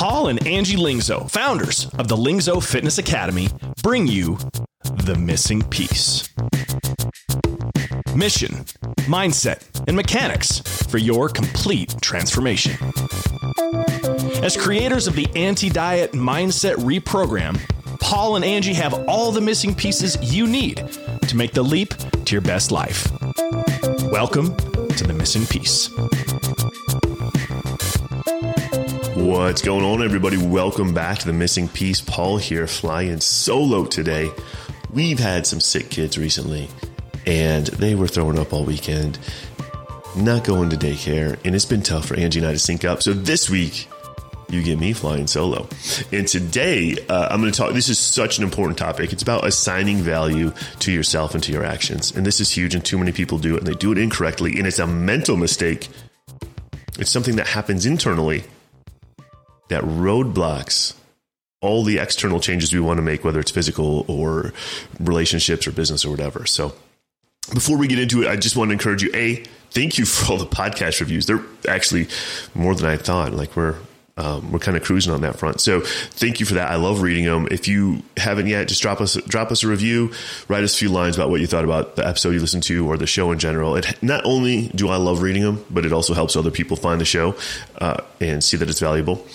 Paul and Angie Lingzo, founders of the Lingzo Fitness Academy, bring you The Missing Piece. Mission, mindset, and mechanics for your complete transformation. As creators of the Anti Diet Mindset Reprogram, Paul and Angie have all the missing pieces you need to make the leap to your best life. Welcome to The Missing Piece. What's going on, everybody? Welcome back to the missing piece. Paul here, flying solo today. We've had some sick kids recently, and they were throwing up all weekend, not going to daycare, and it's been tough for Angie and I to sync up. So this week, you get me flying solo. And today, uh, I'm going to talk. This is such an important topic. It's about assigning value to yourself and to your actions. And this is huge, and too many people do it, and they do it incorrectly, and it's a mental mistake. It's something that happens internally that roadblocks all the external changes we want to make, whether it's physical or relationships or business or whatever. So before we get into it, I just want to encourage you, A, thank you for all the podcast reviews. They're actually more than I thought. Like we're um, we're kind of cruising on that front. So thank you for that. I love reading them. If you haven't yet, just drop us drop us a review, write us a few lines about what you thought about the episode you listened to or the show in general. It not only do I love reading them, but it also helps other people find the show uh, and see that it's valuable.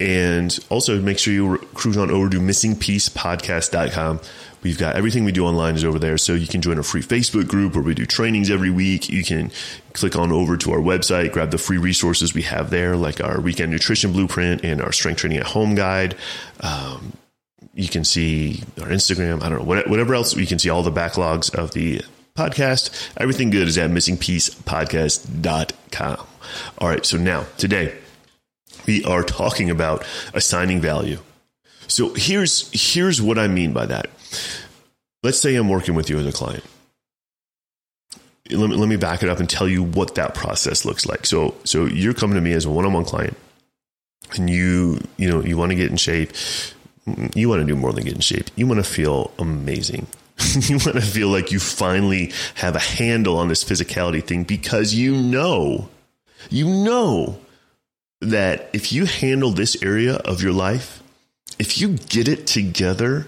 And also make sure you cruise on over to missingpiecepodcast.com We've got everything we do online is over there. So you can join a free Facebook group where we do trainings every week. You can click on over to our website, grab the free resources we have there, like our weekend nutrition blueprint and our strength training at home guide. Um, you can see our Instagram. I don't know, whatever else. You can see all the backlogs of the podcast. Everything good is at missingpiecepodcast.com. All right. So now, today, we are talking about assigning value. So here's here's what I mean by that. Let's say I'm working with you as a client. Let me, let me back it up and tell you what that process looks like. So so you're coming to me as a one-on-one client and you you know you want to get in shape. You want to do more than get in shape. You want to feel amazing. you want to feel like you finally have a handle on this physicality thing because you know you know that if you handle this area of your life if you get it together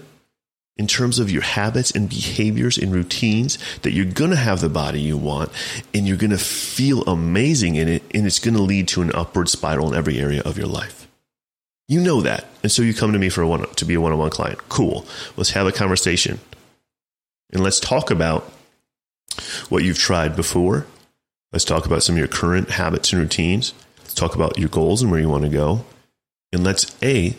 in terms of your habits and behaviors and routines, that you're going to have the body you want and you're going to feel amazing in it, and it's going to lead to an upward spiral in every area of your life. You know that. And so you come to me for a one, to be a one on one client. Cool. Let's have a conversation. And let's talk about what you've tried before. Let's talk about some of your current habits and routines. Let's talk about your goals and where you want to go. And let's A,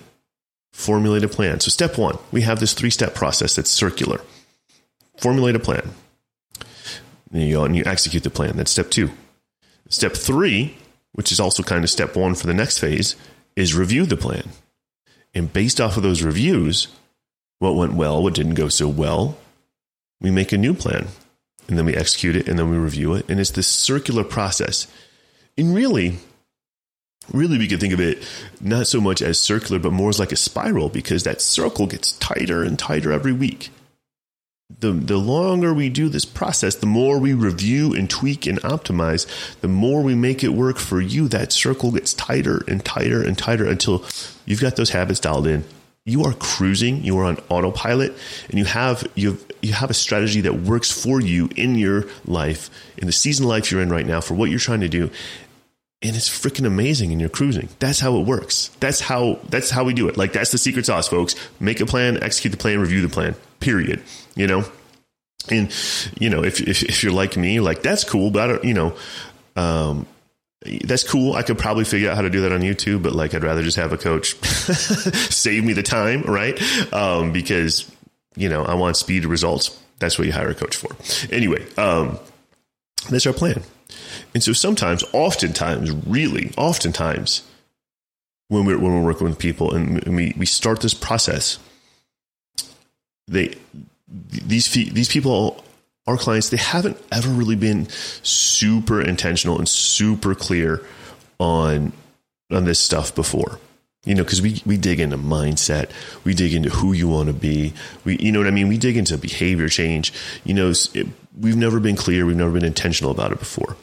formulate a plan. So, step one, we have this three step process that's circular. Formulate a plan. You go and you execute the plan. That's step two. Step three, which is also kind of step one for the next phase, is review the plan. And based off of those reviews, what went well, what didn't go so well, we make a new plan. And then we execute it and then we review it. And it's this circular process. And really, really we can think of it not so much as circular but more as like a spiral because that circle gets tighter and tighter every week. The the longer we do this process the more we review and tweak and optimize the more we make it work for you. That circle gets tighter and tighter and tighter until you've got those habits dialed in. You are cruising you are on autopilot and you have you have, you have a strategy that works for you in your life in the season life you're in right now for what you're trying to do and it's freaking amazing and you're cruising. That's how it works. That's how that's how we do it. Like that's the secret sauce, folks. Make a plan, execute the plan, review the plan. Period. You know? And you know, if if, if you're like me, like that's cool, but I don't, you know, um that's cool. I could probably figure out how to do that on YouTube, but like I'd rather just have a coach save me the time, right? Um, because you know, I want speed results. That's what you hire a coach for. Anyway, um, that's our plan. And so sometimes, oftentimes, really, oftentimes, when we're when we're working with people and we, we start this process, they these these people our clients they haven't ever really been super intentional and super clear on on this stuff before. You know because we we dig into mindset. We dig into who you want to be. We you know what i mean? We dig into behavior change. You know it, we've never been clear. We've never been intentional about it before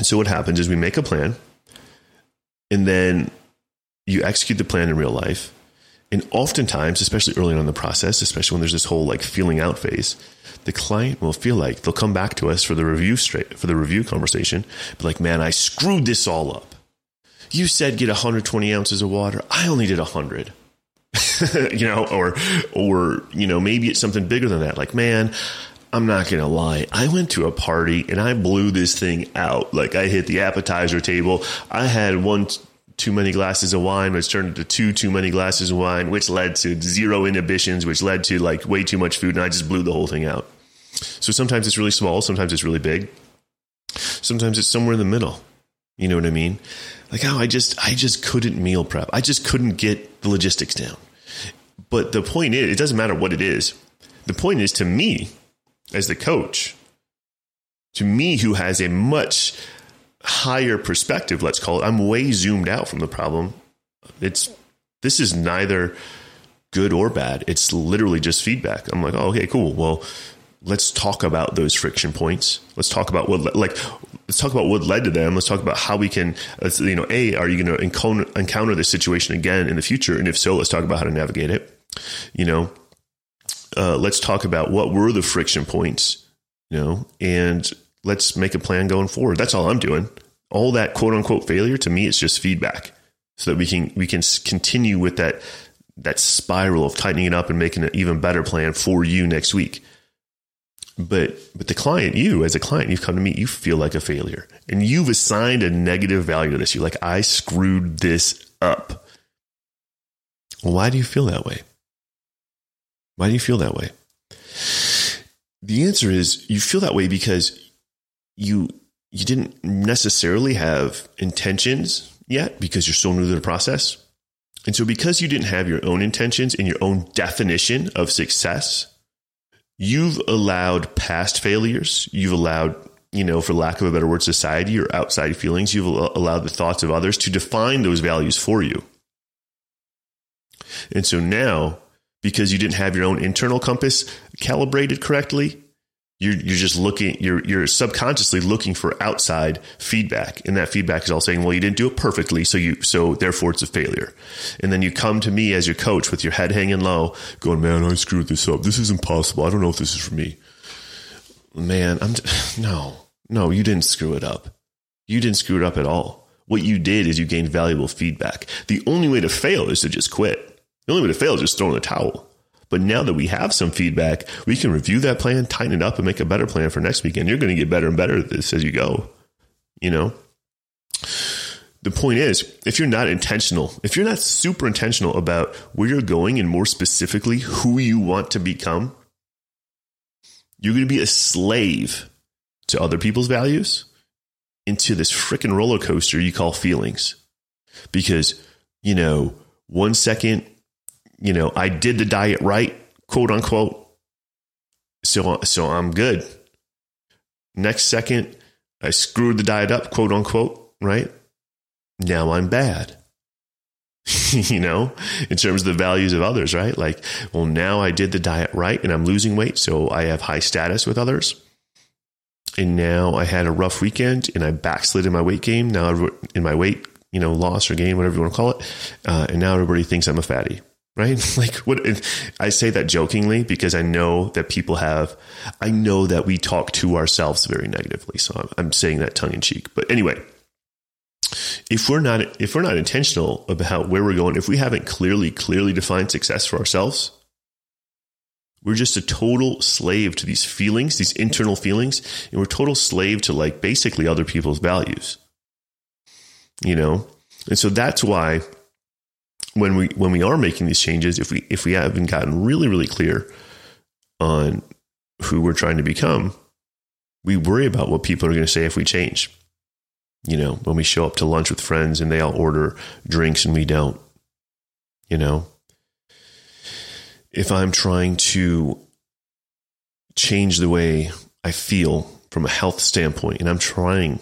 and so what happens is we make a plan and then you execute the plan in real life. And oftentimes, especially early on in the process, especially when there's this whole like feeling out phase, the client will feel like they'll come back to us for the review straight for the review conversation, like, man, I screwed this all up. You said get 120 ounces of water. I only did 100. you know, or or you know, maybe it's something bigger than that. Like, man, I'm not gonna lie. I went to a party and I blew this thing out. Like I hit the appetizer table. I had one too many glasses of wine, which turned into two too many glasses of wine, which led to zero inhibitions, which led to like way too much food, and I just blew the whole thing out. So sometimes it's really small, sometimes it's really big, sometimes it's somewhere in the middle. You know what I mean? Like, oh, I just I just couldn't meal prep. I just couldn't get the logistics down. But the point is, it doesn't matter what it is. The point is to me, as the coach, to me who has a much higher perspective, let's call it, I'm way zoomed out from the problem. It's this is neither good or bad. It's literally just feedback. I'm like, oh, okay, cool. Well, let's talk about those friction points. Let's talk about what like let's talk about what led to them. Let's talk about how we can, you know, a are you going to encounter, encounter this situation again in the future, and if so, let's talk about how to navigate it. You know, uh, let's talk about what were the friction points. You know, and let's make a plan going forward. That's all I'm doing. All that quote unquote failure to me, it's just feedback, so that we can we can continue with that that spiral of tightening it up and making an even better plan for you next week. But but the client, you as a client, you've come to me, you feel like a failure, and you've assigned a negative value to this. You're like, I screwed this up. Why do you feel that way? Why do you feel that way? The answer is you feel that way because you you didn't necessarily have intentions yet because you're so new to the process. And so because you didn't have your own intentions and your own definition of success, you've allowed past failures, you've allowed, you know, for lack of a better word, society or outside feelings, you've allowed the thoughts of others to define those values for you. And so now, because you didn't have your own internal compass calibrated correctly, you're you're just looking you're you're subconsciously looking for outside feedback. And that feedback is all saying well you didn't do it perfectly so you so therefore it's a failure. And then you come to me as your coach with your head hanging low going man i screwed this up. This is impossible. I don't know if this is for me. Man i'm no no you didn't screw it up. You didn't screw it up at all. What you did is you gained valuable feedback. The only way to fail is to just quit the only way to fail is just throw in the towel but now that we have some feedback, we can review that plan, tighten it up, and make a better plan for next weekend. You're going to get better and better at this as you go. You know? The point is, if you're not intentional, if you're not super intentional about where you're going and more specifically who you want to become, you're going to be a slave to other people's values into this freaking roller coaster you call feelings. Because, you know, one second you know, I did the diet right, quote unquote. So, so I'm good. Next second, I screwed the diet up, quote unquote, right? Now I'm bad. you know, in terms of the values of others, right? Like, well, now I did the diet right and I'm losing weight. So I have high status with others. And now I had a rough weekend and I backslid in my weight game. Now in my weight, you know, loss or gain, whatever you want to call it. Uh, and now everybody thinks I'm a fatty right? Like what I say that jokingly because I know that people have, I know that we talk to ourselves very negatively. So I'm, I'm saying that tongue in cheek. But anyway, if we're not if we're not intentional about where we're going, if we haven't clearly clearly defined success for ourselves, we're just a total slave to these feelings, these internal feelings, and we're total slave to like basically other people's values. You know? And so that's why when we when we are making these changes, if we if we haven't gotten really really clear on who we're trying to become, we worry about what people are going to say if we change. You know, when we show up to lunch with friends and they all order drinks and we don't. You know, if I'm trying to change the way I feel from a health standpoint and I'm trying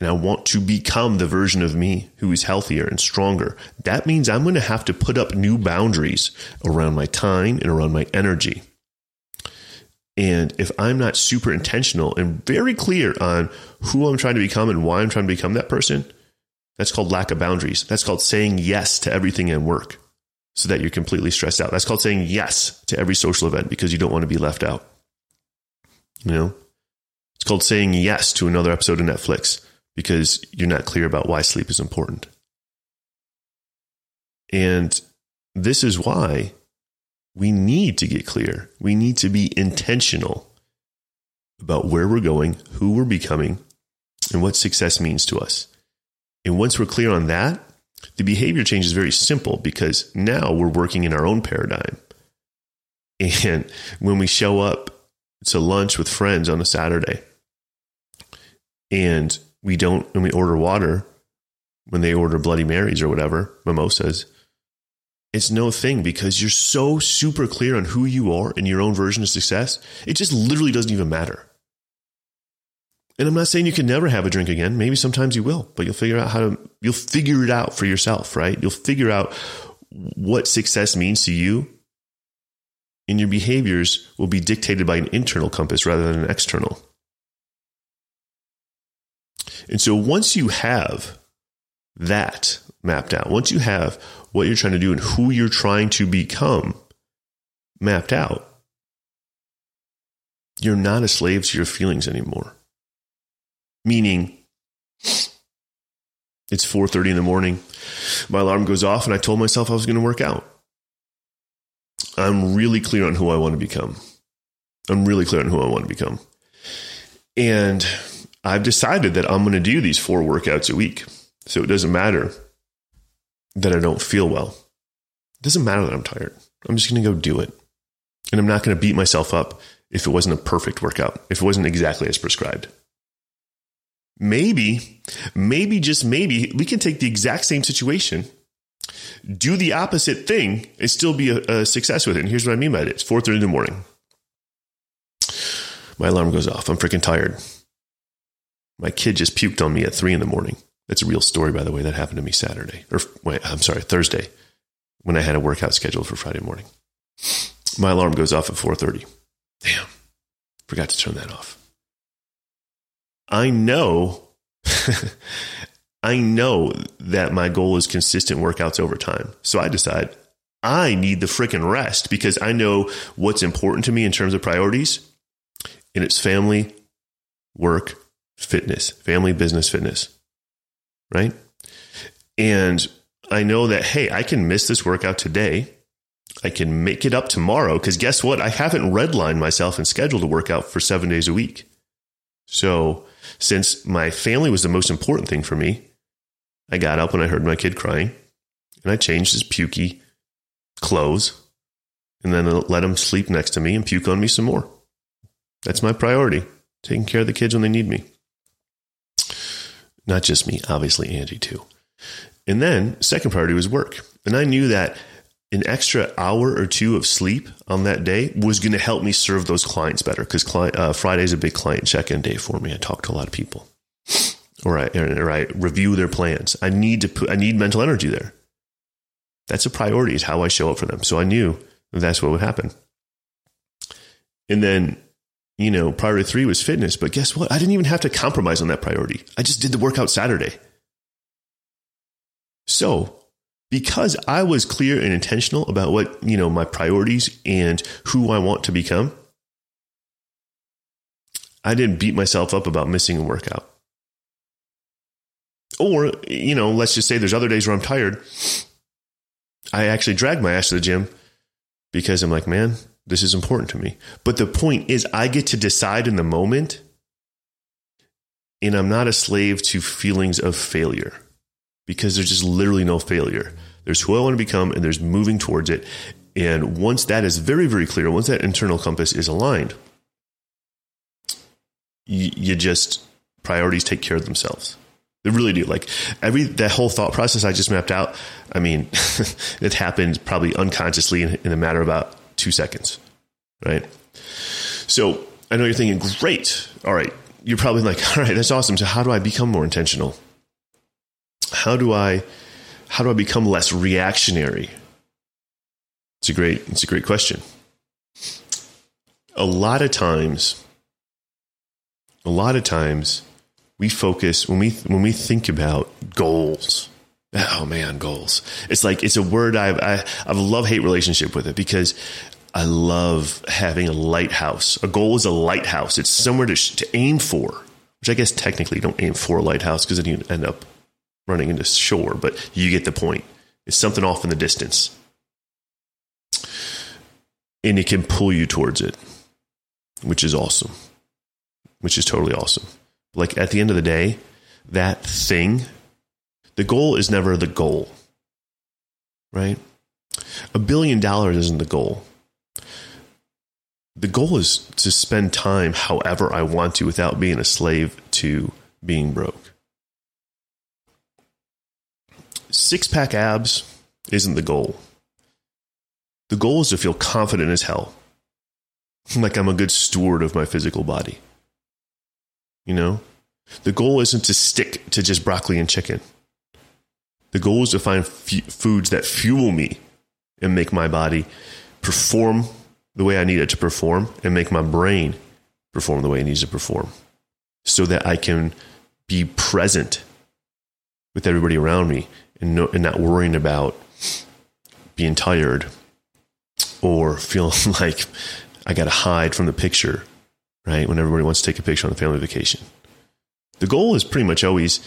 and I want to become the version of me who is healthier and stronger, that means I'm going to have to put up new boundaries around my time and around my energy. And if I'm not super intentional and very clear on who I'm trying to become and why I'm trying to become that person, That's called lack of boundaries. That's called saying yes to everything in work so that you're completely stressed out. That's called saying yes to every social event because you don't want to be left out. You know, it's called saying yes to another episode of Netflix because you're not clear about why sleep is important. And this is why we need to get clear. We need to be intentional about where we're going, who we're becoming, and what success means to us. And once we're clear on that, the behavior change is very simple because now we're working in our own paradigm. And when we show up to lunch with friends on a Saturday and we don't, and we order water when they order Bloody Marys or whatever, mimosas, it's no thing because you're so super clear on who you are and your own version of success. It just literally doesn't even matter. And I'm not saying you can never have a drink again. Maybe sometimes you will, but you'll figure out how to, you'll figure it out for yourself, right? You'll figure out what success means to you. And your behaviors will be dictated by an internal compass rather than an external. And so once you have that mapped out, once you have what you're trying to do and who you're trying to become mapped out, you're not a slave to your feelings anymore meaning it's 4:30 in the morning. My alarm goes off and I told myself I was going to work out. I'm really clear on who I want to become. I'm really clear on who I want to become. And I've decided that I'm going to do these four workouts a week. So it doesn't matter that I don't feel well. It doesn't matter that I'm tired. I'm just going to go do it. And I'm not going to beat myself up if it wasn't a perfect workout, if it wasn't exactly as prescribed maybe, maybe, just maybe, we can take the exact same situation, do the opposite thing, and still be a, a success with it. And here's what I mean by it it's 4.30 in the morning. My alarm goes off. I'm freaking tired. My kid just puked on me at 3 in the morning. That's a real story, by the way. That happened to me Saturday. Or, wait, I'm sorry, Thursday, when I had a workout scheduled for Friday morning. My alarm goes off at 4.30. Damn, forgot to turn that off. I know, I know that my goal is consistent workouts over time. So I decide I need the freaking rest because I know what's important to me in terms of priorities. And it's family, work, fitness, family, business, fitness. Right. And I know that, hey, I can miss this workout today. I can make it up tomorrow because guess what? I haven't redlined myself and scheduled a workout for seven days a week. So since my family was the most important thing for me, I got up when I heard my kid crying and I changed his pukey clothes and then let him sleep next to me and puke on me some more. That's my priority, taking care of the kids when they need me. Not just me, obviously, Angie too. And then, second priority was work. And I knew that an extra hour or two of sleep on that day was going to help me serve those clients better because uh, Friday is a big client check in day for me. I talk to a lot of people, or I, or I review their plans. I need to put, I need mental energy there. That's a priority. Is how I show up for them. So I knew that's what would happen. And then, you know, priority three was fitness. But guess what? I didn't even have to compromise on that priority. I just did the workout Saturday. So because I was clear and intentional about what, you know, my priorities and who I want to become, I didn't beat myself up about missing a workout. Or, you know, let's just say there's other days where I'm tired. I actually drag my ass to the gym because I'm like, man, this is important to me. But the point is, I get to decide in the moment, and I'm not a slave to feelings of failure because there's just literally no failure. There's who I want to become and there's moving towards it. And once that is very, very clear, once that internal compass is aligned, you, you just priorities take care of themselves. They really do. Like every that whole thought process I just mapped out. I mean, it happened probably unconsciously in, in a matter of about two seconds, right? So I know you're thinking, great. All right, you're probably like, all right, that's awesome. So how do I become more intentional? how do I how do I become less reactionary? It's a great it's a great question. A lot of times a lot of times we focus when we when we think about goals. Oh man, goals. It's like it's a word I've I, I have a love hate relationship with it because I love having a lighthouse. A goal is a lighthouse. It's somewhere to, to aim for, which I guess technically you don't aim for a lighthouse because then you end up running into shore, but you get the point. It's something off in the distance. And it can pull you towards it, which is awesome, which is totally awesome. Like at the end of the day, that thing, the goal is never the goal, right? A billion dollars isn't the goal. The goal is to spend time however I want to without being a slave to being broke. Six pack abs isn't the goal. The goal is to feel confident as hell, like I'm a good steward of my physical body. You know, the goal isn't to stick to just broccoli and chicken. The goal is to find f- foods that fuel me and make my body perform the way I need it to perform and make my brain perform the way it needs to perform so that I can be present with everybody around me and, no, and not worrying about being tired or feeling like I got to hide from the picture, right? When everybody wants to take a picture on a family vacation. The goal is pretty much always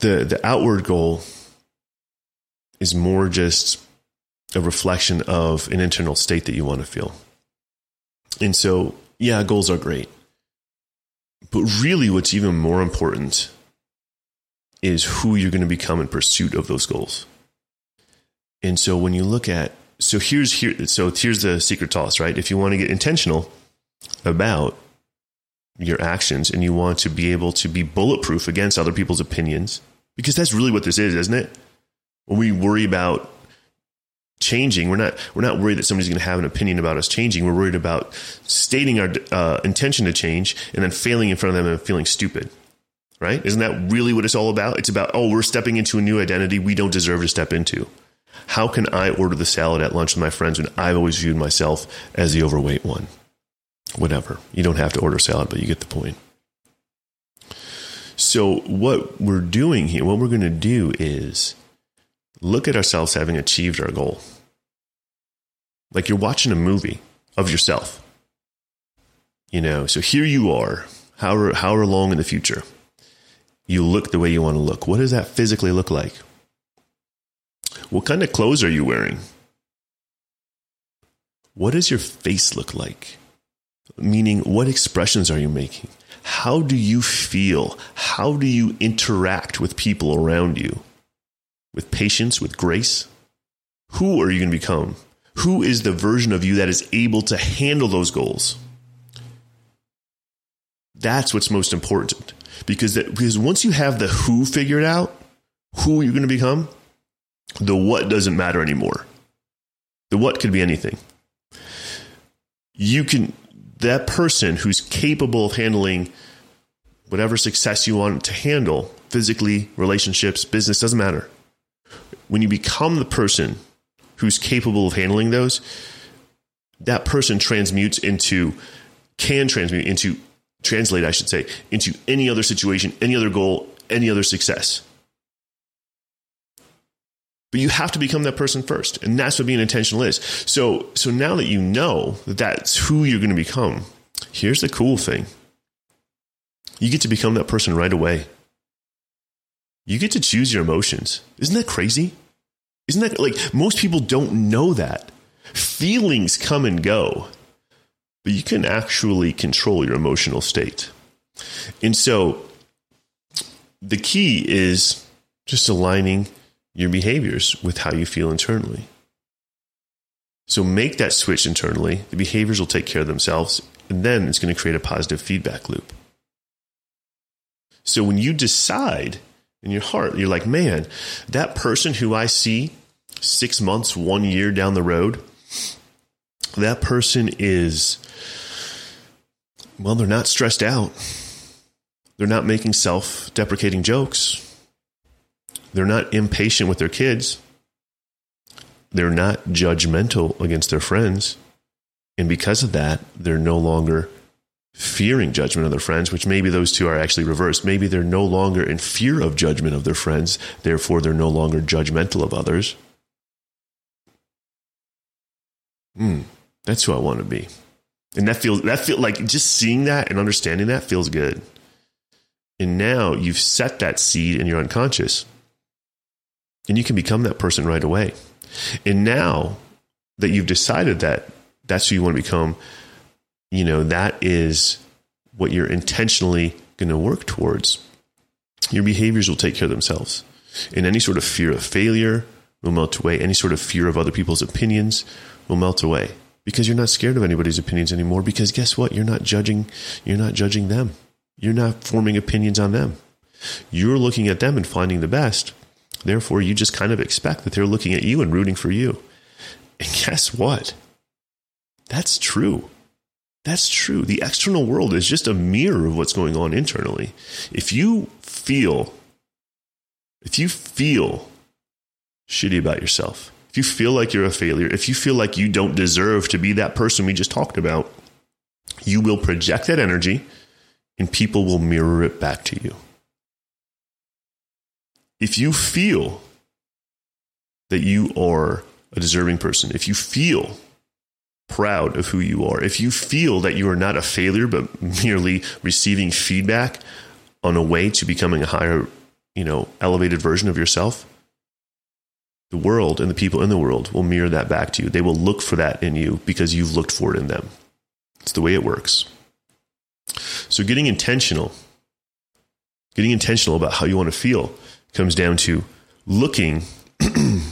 the the outward goal is more just a reflection of an internal state that you want to feel. And so, yeah, goals are great. But really what's even more important is who you're going to become in pursuit of those goals. And so when you look at so here's here so here's the secret sauce, right? If you want to get intentional about your actions and you want to be able to be bulletproof against other people's opinions, because that's really what this is, isn't it? When we worry about changing, we're not we're not worried that somebody's going to have an opinion about us changing. We're worried about stating our uh, intention to change and then failing in front of them and feeling stupid. Right? Isn't that really what it's all about? It's about oh, we're stepping into a new identity we don't deserve to step into. How can I order the salad at lunch with my friends when I've always viewed myself as the overweight one? whatever. You don't have to order salad, but you get the point. So, what we're doing here, what we're going to do is look at ourselves having achieved our goal. Like you're watching a movie of yourself. You know, so here you are, however, however long in the future. You look the way you want to look. What does that physically look like? What kind of clothes are you wearing? What does your face look like? Meaning, what expressions are you making? How do you feel? How do you interact with people around you? With patience, with grace? Who are you going to become? Who is the version of you that is able to handle those goals? That's what's most important. Because, that, because once you have the who figured out, who you're going to become, the what doesn't matter anymore. The what could be anything. You can that person who's capable of handling whatever success you want to handle physically, relationships, business, doesn't matter. When you become the person who's capable of handling those, that person transmutes into, can transmute into, translate, I should say, into any other situation, any other goal, any other success. But you have to become that person first. And that's what being intentional is. So, so now that you know that that's who you're going to become, here's the cool thing you get to become that person right away. You get to choose your emotions. Isn't that crazy? Isn't that like most people don't know that? Feelings come and go, but you can actually control your emotional state. And so the key is just aligning your behaviors with how you feel internally. So make that switch internally. The behaviors will take care of themselves, and then it's going to create a positive feedback loop. So when you decide in your heart, you're like, man, that person who I see six months, one year down the road, that person is, well, they're not stressed out. They're not making self deprecating jokes. They're not impatient with their kids. They're not judgmental against their friends. And because of that, they're no longer fearing judgment of their friends, which maybe those two are actually reversed. Maybe they're no longer in fear of judgment of their friends, therefore, they're no longer judgmental of others. Hmm, that's who I want to be. And that feels, that feel like just seeing that and understanding that feels good. And now you've set that seed in your unconscious and you can become that person right away. And now that you've decided that that's who you want to become, you know, that is what you're intentionally going to work towards. Your behaviors will take care of themselves. And any sort of fear of failure will melt away. Any sort of fear of other people's opinions will melt away because you're not scared of anybody's opinions anymore. Because guess what? You're not judging, you're not judging them. You're not forming opinions on them. You're looking at them and finding the best. Therefore, you just kind of expect that they're looking at you and rooting for you. And guess what? That's true. That's true. The external world is just a mirror of what's going on internally. If you feel, if you feel shitty about yourself, if you feel like you're a failure, if you feel like you don't deserve to be that person we just talked about, you will project that energy and people will mirror it back to you. If you feel that you are a deserving person, if you feel proud of who you are, if you feel that you are not a failure, but merely receiving feedback on a way to becoming a higher, you know, elevated version of yourself, the world and the people in the world will mirror that back to you. They will look for that in you because you've looked for it in them. It's the way it works. So getting intentional, getting intentional about how you want to feel comes down to looking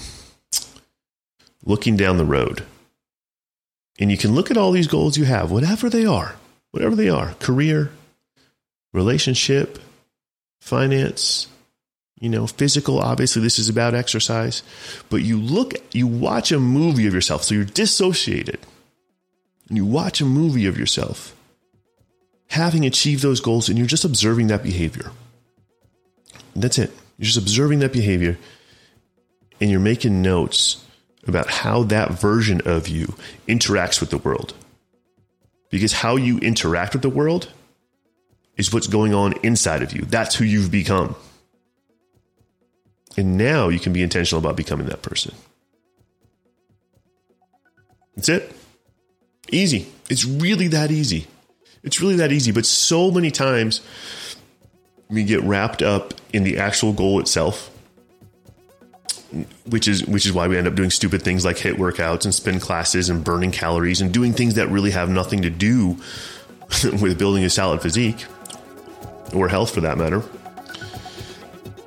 looking down the road and you can look at all these goals you have, whatever they are, whatever they are career, relationship, finance, you know, physical. Obviously, this is about exercise, but you look, you watch a movie of yourself. So you're dissociated. And you watch a movie of yourself having achieved those goals, and you're just observing that behavior. That's it. You're just observing that behavior, and you're making notes about how that version of you interacts with the world. Because how you interact with the world is what's going on inside of you. That's who you've become. And now you can be intentional about becoming that person. That's it. Easy. It's really that easy. It's really that easy. But so many times we get wrapped up in the actual goal itself which is which is why we end up doing stupid things like HIIT workouts and spin classes and burning calories and doing things that really have nothing to do with building a solid physique or health for that matter.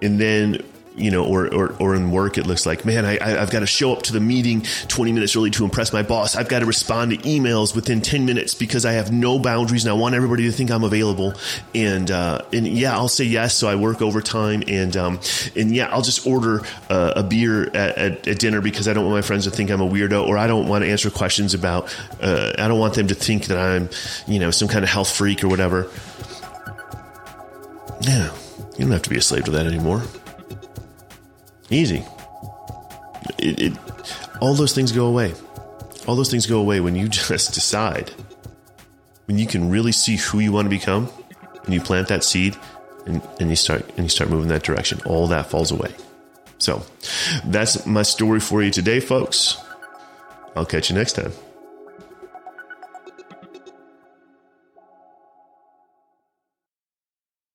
And then you know, or, or, or in work, it looks like, man, I, I've got to show up to the meeting 20 minutes early to impress my boss. I've got to respond to emails within 10 minutes because I have no boundaries and I want everybody to think I'm available. And, uh, and yeah, I'll say yes. So I work overtime and, um, and yeah, I'll just order uh, a beer at, at, at, dinner because I don't want my friends to think I'm a weirdo or I don't want to answer questions about, uh, I don't want them to think that I'm, you know, some kind of health freak or whatever. Yeah, you don't have to be a slave to that anymore. Easy. It, it, all those things go away. All those things go away when you just decide. When you can really see who you want to become, and you plant that seed, and, and you start and you start moving that direction. All that falls away. So, that's my story for you today, folks. I'll catch you next time.